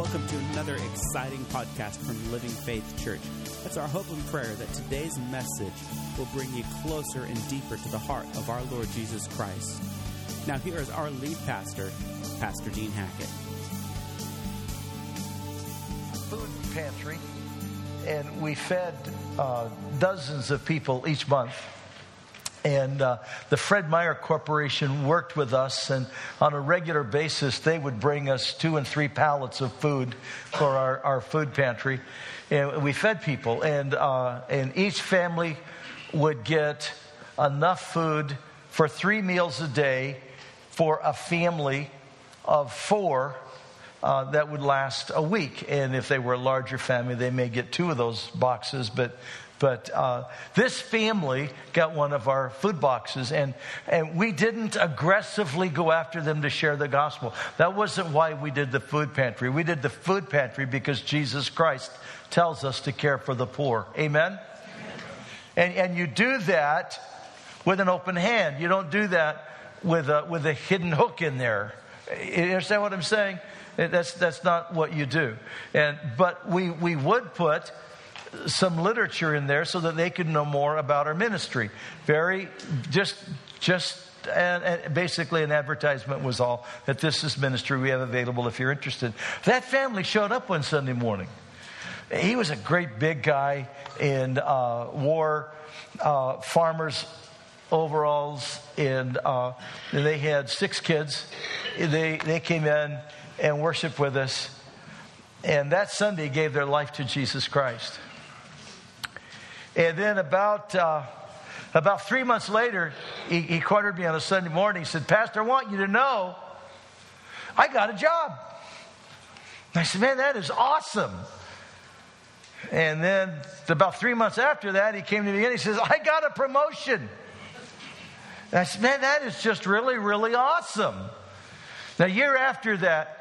Welcome to another exciting podcast from Living Faith Church. It's our hope and prayer that today's message will bring you closer and deeper to the heart of our Lord Jesus Christ. Now, here is our lead pastor, Pastor Dean Hackett. Food pantry, and we fed uh, dozens of people each month. And uh, the Fred Meyer Corporation worked with us, and on a regular basis, they would bring us two and three pallets of food for our, our food pantry. And we fed people, and, uh, and each family would get enough food for three meals a day for a family of four uh, that would last a week. And if they were a larger family, they may get two of those boxes, but but uh, this family got one of our food boxes, and, and we didn't aggressively go after them to share the gospel. That wasn't why we did the food pantry. We did the food pantry because Jesus Christ tells us to care for the poor. Amen? And, and you do that with an open hand. You don't do that with a, with a hidden hook in there. You understand what I'm saying? That's, that's not what you do. And, but we, we would put some literature in there so that they could know more about our ministry. Very, just, just, and, basically an advertisement was all that this is ministry we have available if you're interested. That family showed up one Sunday morning. He was a great big guy and uh, wore uh, farmers overalls and, uh, and they had six kids. They, they came in and worshiped with us. And that Sunday gave their life to Jesus Christ. And then about, uh, about three months later, he, he cornered me on a Sunday morning. He said, Pastor, I want you to know I got a job. And I said, Man, that is awesome. And then about three months after that, he came to me and he says, I got a promotion. And I said, Man, that is just really, really awesome. Now, year after that,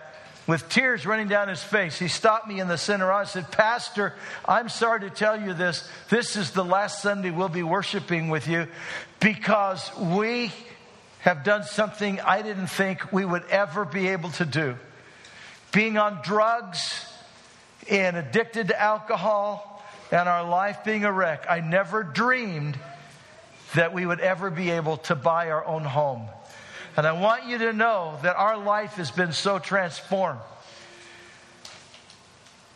with tears running down his face, he stopped me in the center aisle and said, Pastor, I'm sorry to tell you this. This is the last Sunday we'll be worshiping with you because we have done something I didn't think we would ever be able to do. Being on drugs and addicted to alcohol and our life being a wreck, I never dreamed that we would ever be able to buy our own home. And I want you to know that our life has been so transformed.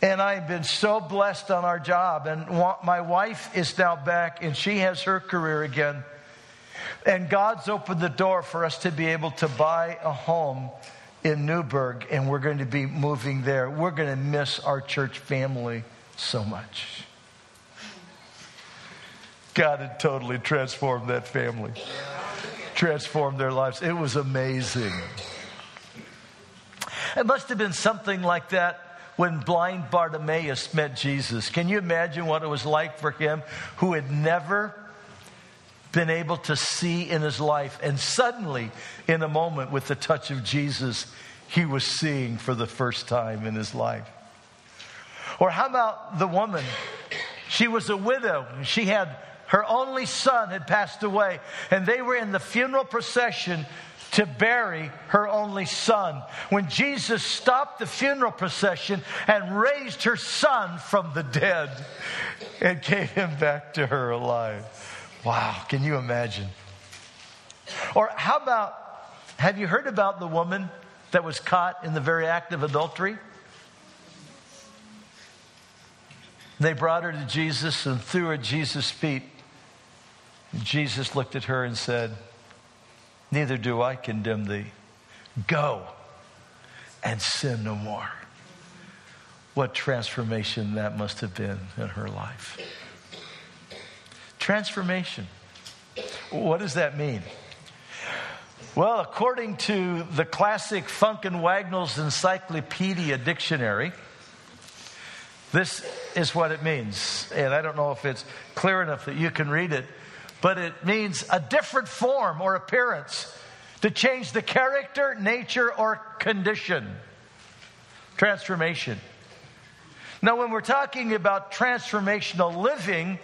And I've been so blessed on our job. And my wife is now back and she has her career again. And God's opened the door for us to be able to buy a home in Newberg, and we're going to be moving there. We're going to miss our church family so much. God had totally transformed that family transformed their lives. It was amazing. It must have been something like that when blind Bartimaeus met Jesus. Can you imagine what it was like for him who had never been able to see in his life? And suddenly, in a moment, with the touch of Jesus, he was seeing for the first time in his life. Or how about the woman? She was a widow. She had her only son had passed away, and they were in the funeral procession to bury her only son. When Jesus stopped the funeral procession and raised her son from the dead and gave him back to her alive. Wow, can you imagine? Or how about, have you heard about the woman that was caught in the very act of adultery? They brought her to Jesus and threw her at Jesus' feet. Jesus looked at her and said, Neither do I condemn thee. Go and sin no more. What transformation that must have been in her life. Transformation. What does that mean? Well, according to the classic Funk and Wagnalls Encyclopedia Dictionary, this is what it means. And I don't know if it's clear enough that you can read it but it means a different form or appearance to change the character, nature, or condition. Transformation. Now, when we're talking about transformational living,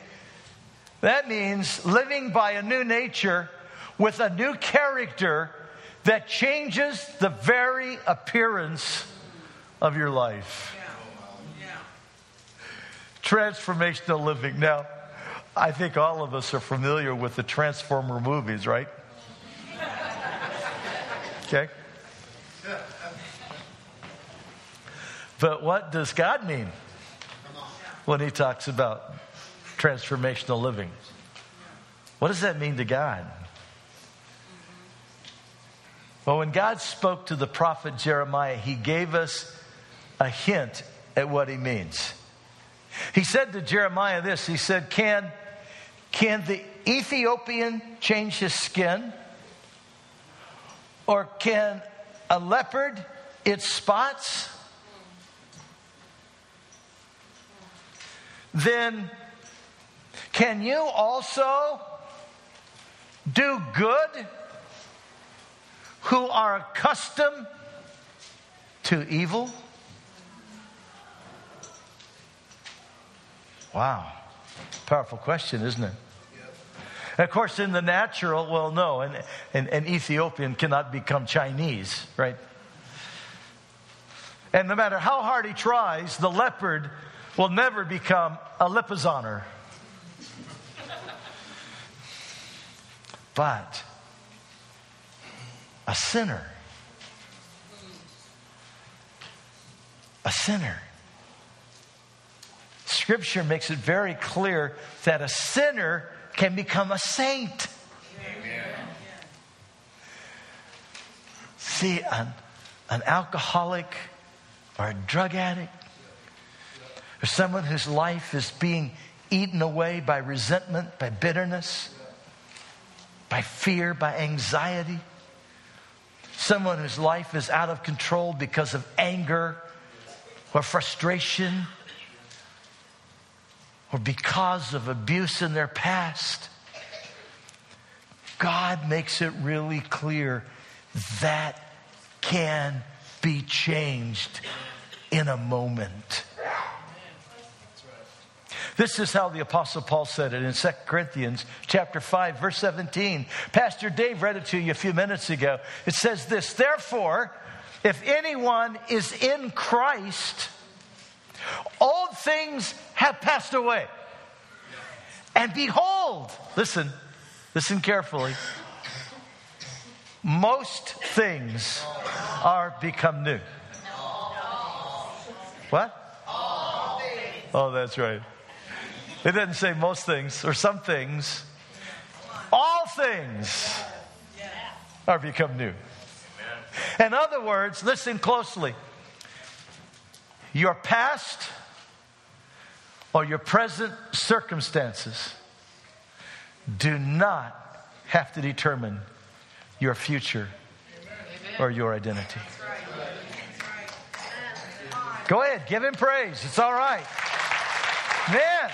that means living by a new nature with a new character that changes the very appearance of your life. Transformational living. Now, I think all of us are familiar with the Transformer movies, right? Okay? But what does God mean when He talks about transformational living? What does that mean to God? Well, when God spoke to the prophet Jeremiah, He gave us a hint at what He means. He said to Jeremiah this He said, Can, can the Ethiopian change his skin? Or can a leopard its spots? Then can you also do good who are accustomed to evil? Wow. Powerful question, isn't it? Of course, in the natural, well, no, an, an, an, Ethiopian cannot become Chinese, right? And no matter how hard he tries, the leopard will never become a Lipizzan. But a sinner, a sinner. Scripture makes it very clear that a sinner can become a saint. Amen. See, an, an alcoholic or a drug addict or someone whose life is being eaten away by resentment, by bitterness, by fear, by anxiety. Someone whose life is out of control because of anger or frustration or because of abuse in their past. God makes it really clear that can be changed in a moment. This is how the apostle Paul said it in 2 Corinthians chapter 5 verse 17. Pastor Dave read it to you a few minutes ago. It says this, therefore, if anyone is in Christ, Old things have passed away. And behold, listen, listen carefully. Most things are become new. What? Oh, that's right. It doesn't say most things or some things. All things are become new. In other words, listen closely. Your past or your present circumstances do not have to determine your future or your identity. Go ahead, give him praise. It's all right. Man,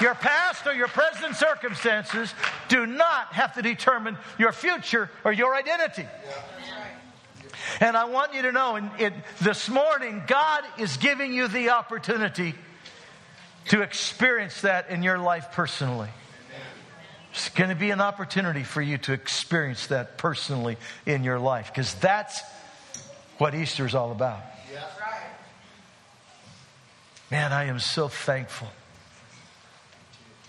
your past or your present circumstances do not have to determine your future or your identity. And I want you to know in, this morning, God is giving you the opportunity to experience that in your life personally. It's going to be an opportunity for you to experience that personally in your life because that's what Easter is all about. Man, I am so thankful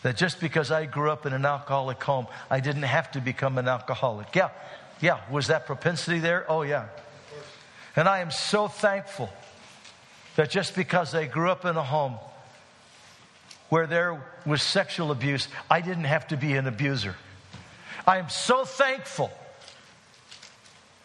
that just because I grew up in an alcoholic home, I didn't have to become an alcoholic. Yeah, yeah. Was that propensity there? Oh, yeah. And I am so thankful that just because I grew up in a home where there was sexual abuse, I didn't have to be an abuser. I am so thankful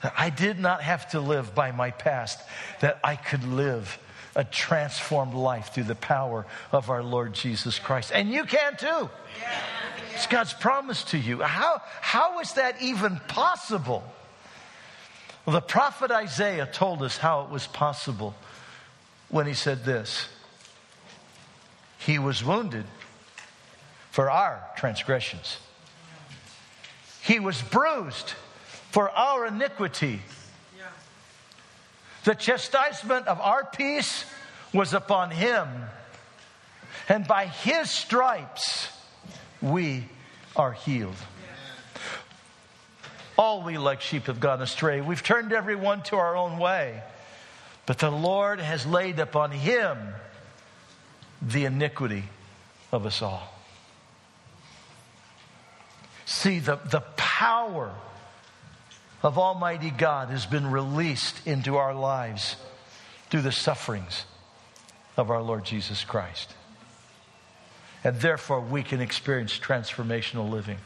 that I did not have to live by my past, that I could live a transformed life through the power of our Lord Jesus Christ. And you can too. It's God's promise to you. How, how is that even possible? Well, the prophet Isaiah told us how it was possible when he said this He was wounded for our transgressions, He was bruised for our iniquity. The chastisement of our peace was upon him, and by his stripes we are healed. All we like sheep have gone astray. We've turned everyone to our own way. But the Lord has laid upon him the iniquity of us all. See, the, the power of Almighty God has been released into our lives through the sufferings of our Lord Jesus Christ. And therefore, we can experience transformational living.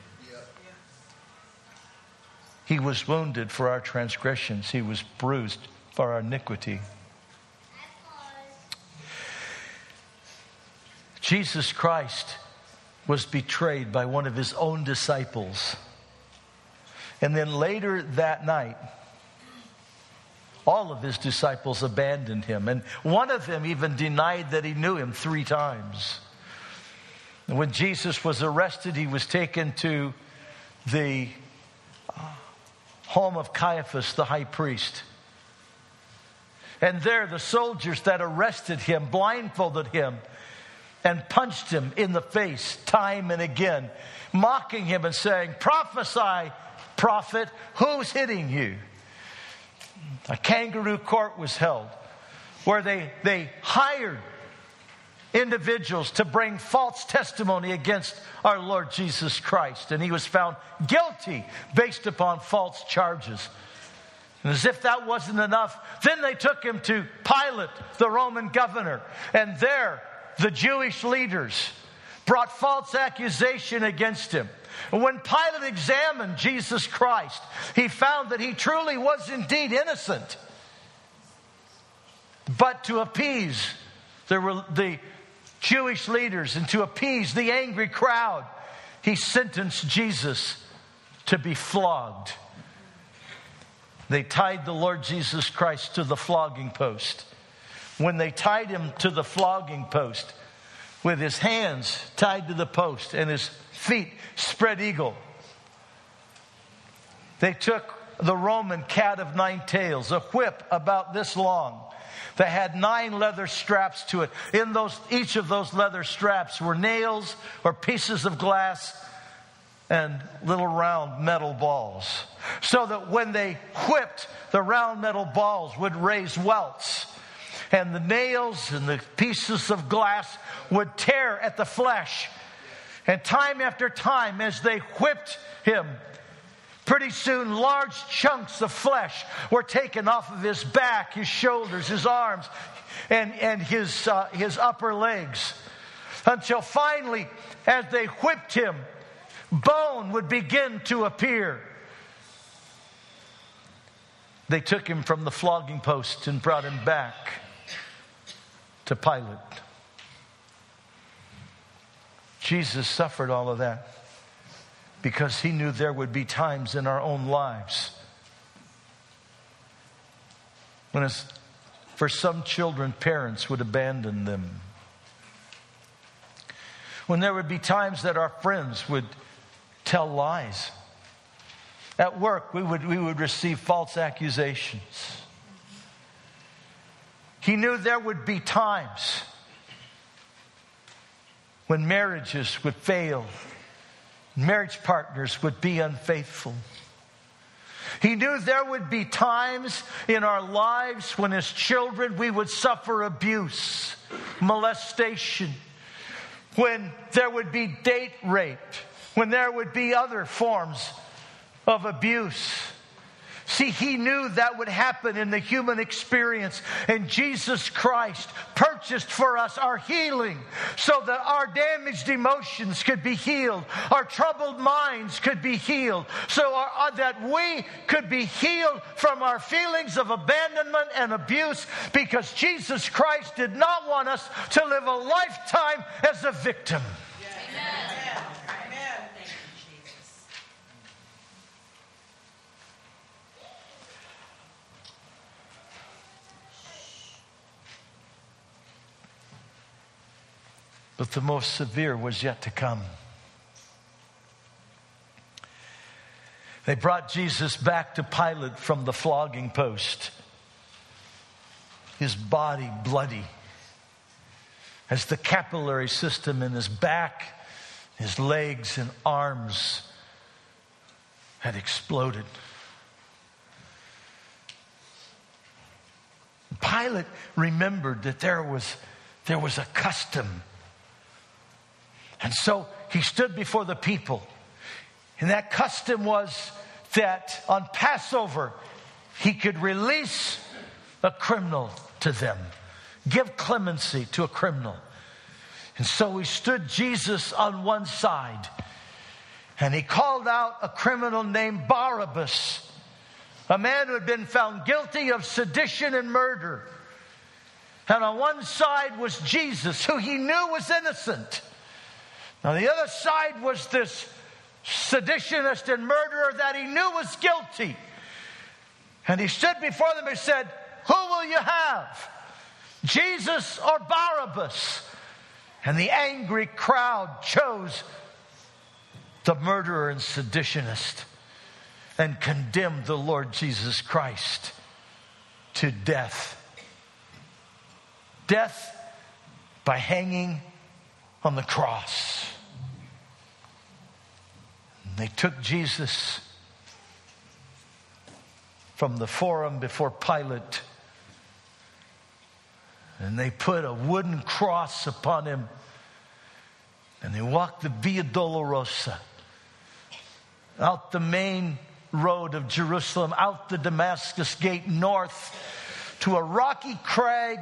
He was wounded for our transgressions, He was bruised for our iniquity. Jesus Christ was betrayed by one of his own disciples. And then later that night, all of his disciples abandoned him. And one of them even denied that he knew him three times. When Jesus was arrested, he was taken to the uh, home of Caiaphas, the high priest. And there, the soldiers that arrested him blindfolded him and punched him in the face time and again, mocking him and saying, Prophesy, prophet, who's hitting you? A kangaroo court was held where they, they hired individuals to bring false testimony against our Lord Jesus Christ. And he was found guilty based upon false charges. And as if that wasn't enough, then they took him to Pilate, the Roman governor. And there, the Jewish leaders brought false accusation against him. When Pilate examined Jesus Christ, he found that he truly was indeed innocent. But to appease the, the Jewish leaders and to appease the angry crowd, he sentenced Jesus to be flogged. They tied the Lord Jesus Christ to the flogging post. When they tied him to the flogging post, with his hands tied to the post and his feet spread eagle, they took the Roman cat of nine tails, a whip about this long, that had nine leather straps to it. In those, each of those leather straps were nails or pieces of glass and little round metal balls. So that when they whipped, the round metal balls would raise welts. And the nails and the pieces of glass would tear at the flesh. And time after time, as they whipped him, Pretty soon, large chunks of flesh were taken off of his back, his shoulders, his arms, and, and his, uh, his upper legs. Until finally, as they whipped him, bone would begin to appear. They took him from the flogging post and brought him back to Pilate. Jesus suffered all of that because he knew there would be times in our own lives when, for some children, parents would abandon them. When there would be times that our friends would tell lies. At work, we would, we would receive false accusations. He knew there would be times when marriages would fail marriage partners would be unfaithful. He knew there would be times in our lives when, as children, we would suffer abuse, molestation, when there would be date rape, when there would be other forms of abuse. See, he knew that would happen in the human experience, and Jesus Christ purchased for us our healing so that our damaged emotions could be healed, our troubled minds could be healed, so our, uh, that we could be healed from our feelings of abandonment and abuse because Jesus Christ did not want us to live a lifetime as a victim. But the most severe was yet to come. They brought Jesus back to Pilate from the flogging post, his body bloody, as the capillary system in his back, his legs, and arms had exploded. Pilate remembered that there was, there was a custom. And so he stood before the people. And that custom was that on Passover, he could release a criminal to them, give clemency to a criminal. And so he stood Jesus on one side and he called out a criminal named Barabbas, a man who had been found guilty of sedition and murder. And on one side was Jesus, who he knew was innocent. On the other side was this seditionist and murderer that he knew was guilty. And he stood before them and said, Who will you have? Jesus or Barabbas? And the angry crowd chose the murderer and seditionist and condemned the Lord Jesus Christ to death. Death by hanging on the cross. And they took Jesus from the forum before Pilate and they put a wooden cross upon him and they walked the Via Dolorosa out the main road of Jerusalem, out the Damascus gate north to a rocky crag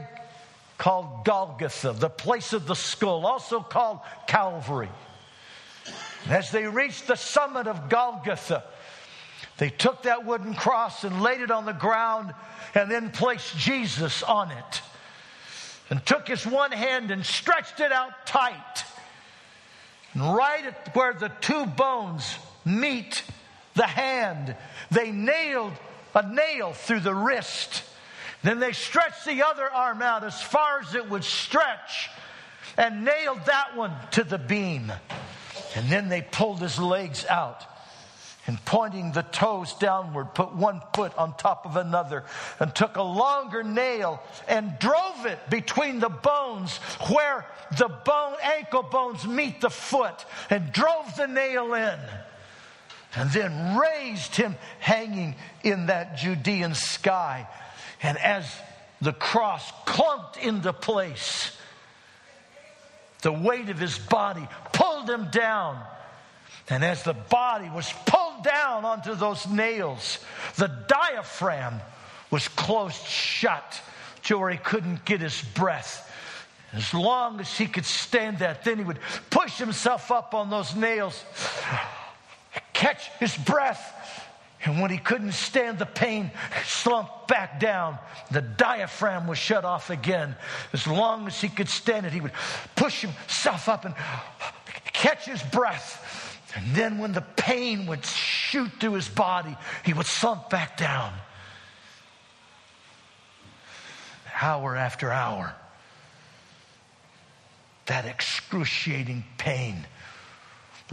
called Golgotha, the place of the skull, also called Calvary. As they reached the summit of Golgotha, they took that wooden cross and laid it on the ground and then placed Jesus on it. And took his one hand and stretched it out tight. And right at where the two bones meet the hand. They nailed a nail through the wrist. Then they stretched the other arm out as far as it would stretch and nailed that one to the beam. And then they pulled his legs out and pointing the toes downward, put one foot on top of another and took a longer nail and drove it between the bones where the bone, ankle bones meet the foot and drove the nail in and then raised him hanging in that Judean sky. And as the cross clumped into place, the weight of his body pulled him down. And as the body was pulled down onto those nails, the diaphragm was closed shut to where he couldn't get his breath. As long as he could stand that, then he would push himself up on those nails catch his breath. And when he couldn't stand the pain, slumped back down. The diaphragm was shut off again. As long as he could stand it, he would push himself up and catch his breath. And then when the pain would shoot through his body, he would slump back down. Hour after hour. That excruciating pain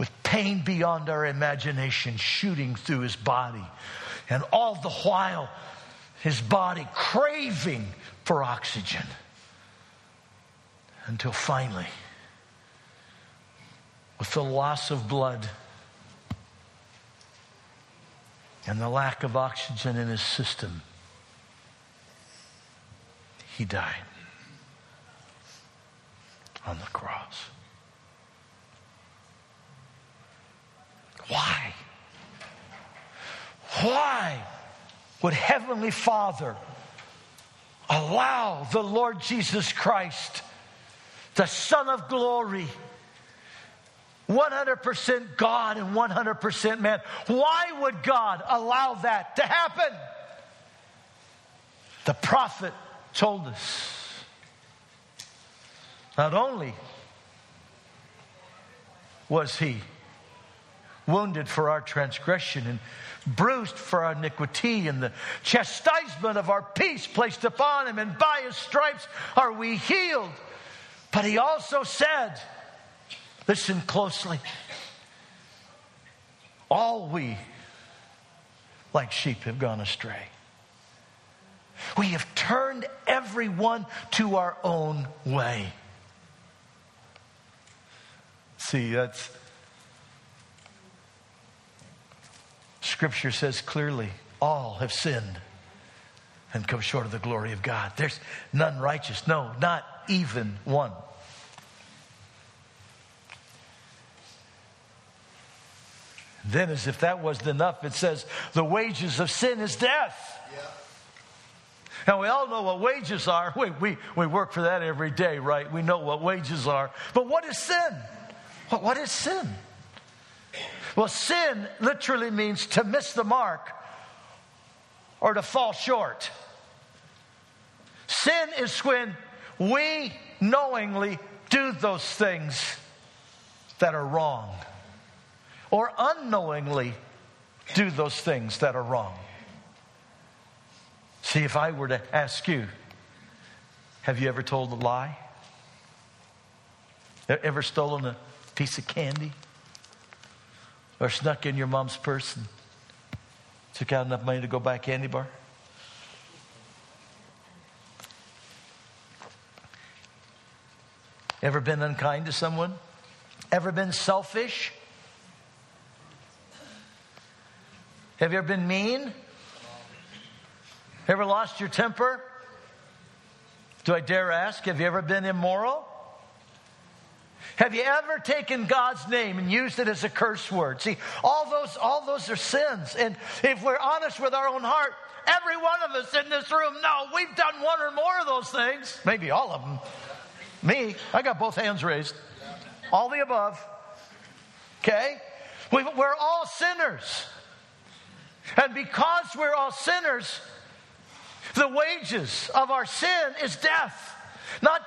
with pain beyond our imagination shooting through his body. And all the while, his body craving for oxygen. Until finally, with the loss of blood and the lack of oxygen in his system, he died on the cross. Why? Why would Heavenly Father allow the Lord Jesus Christ, the Son of glory, 100% God and 100% man. Why would God allow that to happen? The prophet told us. Not only was he wounded for our transgression and bruised for our iniquity, and the chastisement of our peace placed upon him, and by his stripes are we healed. But he also said, listen closely, all we like sheep have gone astray. We have turned everyone to our own way. See, that's Scripture says clearly all have sinned and come short of the glory of God. There's none righteous. No, not even one. Then, as if that wasn't enough, it says, the wages of sin is death. Now, we all know what wages are. We, we, we work for that every day, right? We know what wages are. But what is sin? What, what is sin? Well, sin literally means to miss the mark or to fall short. Sin is when we knowingly do those things that are wrong or unknowingly do those things that are wrong. See, if I were to ask you, have you ever told a lie? Ever stolen a piece of candy? Or snuck in your mom's purse and took out enough money to go buy a candy bar? Ever been unkind to someone? Ever been selfish? Have you ever been mean? Ever lost your temper? Do I dare ask, have you ever been immoral? Have you ever taken God's name and used it as a curse word? See, all those, all those are sins. And if we're honest with our own heart, every one of us in this room know we've done one or more of those things. Maybe all of them. Me, I got both hands raised. All the above. Okay? We're all sinners. And because we're all sinners, the wages of our sin is death. Not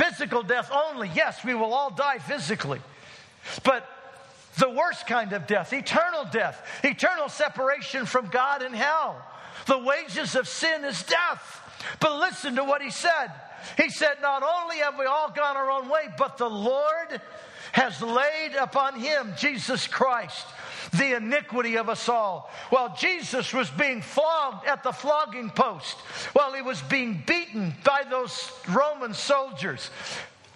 physical death only. Yes, we will all die physically. But the worst kind of death, eternal death, eternal separation from God in hell. The wages of sin is death. But listen to what he said. He said, Not only have we all gone our own way, but the Lord has laid upon him, Jesus Christ, the iniquity of us all. While Jesus was being flogged at the flogging post, while he was being beaten by those Roman soldiers,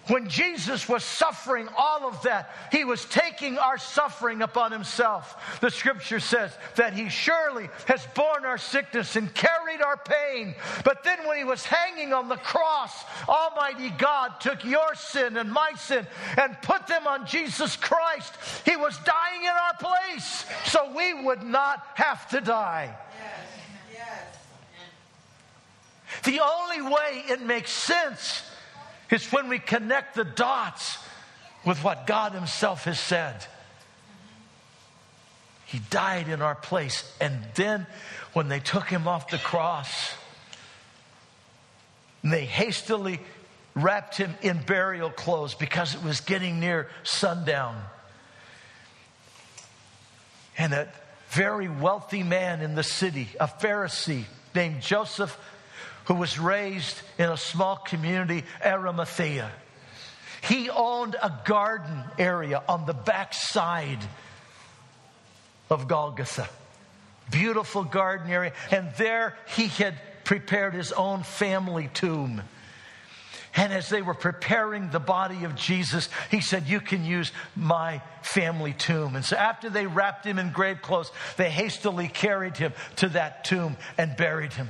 when Jesus was suffering all of that, he was taking our suffering upon himself. The scripture says that he surely has borne our sickness and carried our pain. But then when he was hanging on the cross, Almighty God took your sin and my sin and put them on Jesus Christ. He was dying in our place so we would not have to die. Yes. Yes. The only way it makes sense it's when we connect the dots with what God Himself has said. He died in our place. And then when they took Him off the cross, they hastily wrapped Him in burial clothes because it was getting near sundown. And a very wealthy man in the city, a Pharisee named Joseph who was raised in a small community, Arimathea. He owned a garden area on the back side of Golgotha. Beautiful garden area. And there he had prepared his own family tomb. And as they were preparing the body of Jesus, he said, You can use my family tomb. And so after they wrapped him in grave clothes, they hastily carried him to that tomb and buried him.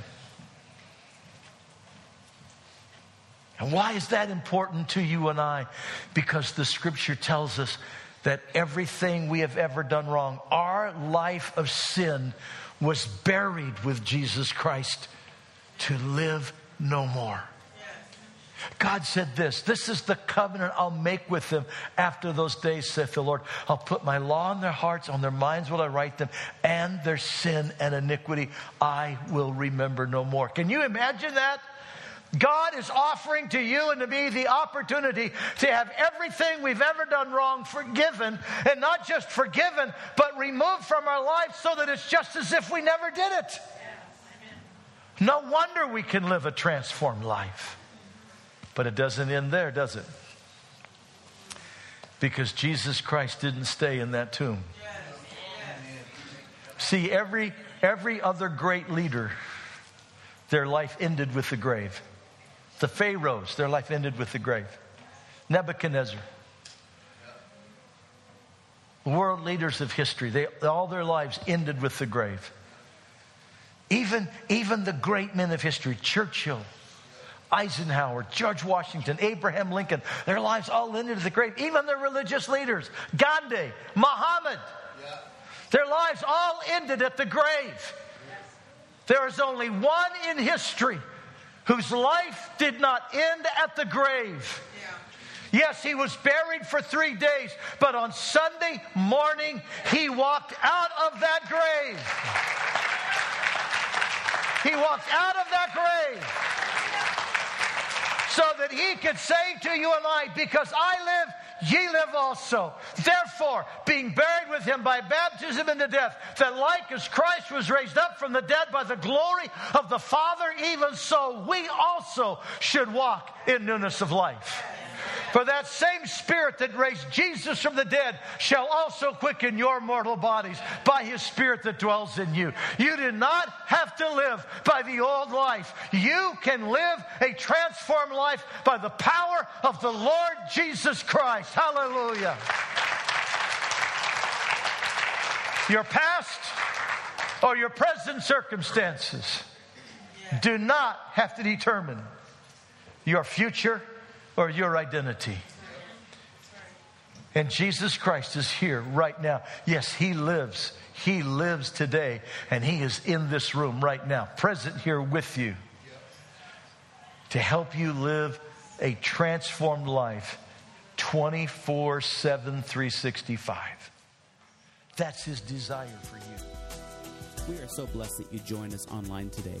And why is that important to you and I? Because the scripture tells us that everything we have ever done wrong, our life of sin was buried with Jesus Christ to live no more. God said this This is the covenant I'll make with them after those days, saith the Lord. I'll put my law in their hearts, on their minds will I write them, and their sin and iniquity I will remember no more. Can you imagine that? God is offering to you and to me the opportunity to have everything we've ever done wrong forgiven, and not just forgiven, but removed from our life so that it's just as if we never did it. No wonder we can live a transformed life. But it doesn't end there, does it? Because Jesus Christ didn't stay in that tomb. See, every, every other great leader, their life ended with the grave. The Pharaohs, their life ended with the grave. Nebuchadnezzar. World leaders of history, they, all their lives ended with the grave. Even, even the great men of history, Churchill, Eisenhower, George Washington, Abraham Lincoln, their lives all ended at the grave. Even the religious leaders, Gandhi, Muhammad, yeah. their lives all ended at the grave. There is only one in history whose life did not end at the grave. Yes, he was buried for three days, but on Sunday morning, he walked out of that grave. He walked out of that grave so that he could say to you and I, Because I live, ye live also. Therefore, being buried with him by baptism into death, that like as Christ was raised up from the dead by the glory of the Father, even so we also should walk in newness of life. For that same Spirit that raised Jesus from the dead shall also quicken your mortal bodies by His Spirit that dwells in you. You do not have to live by the old life. You can live a transformed life by the power of the Lord Jesus Christ. Hallelujah. Your past or your present circumstances do not have to determine your future or your identity. And Jesus Christ is here right now. Yes, He lives. He lives today, and He is in this room right now, present here with you to help you live a transformed life 24 7, 365. That's His desire for you. We are so blessed that you joined us online today.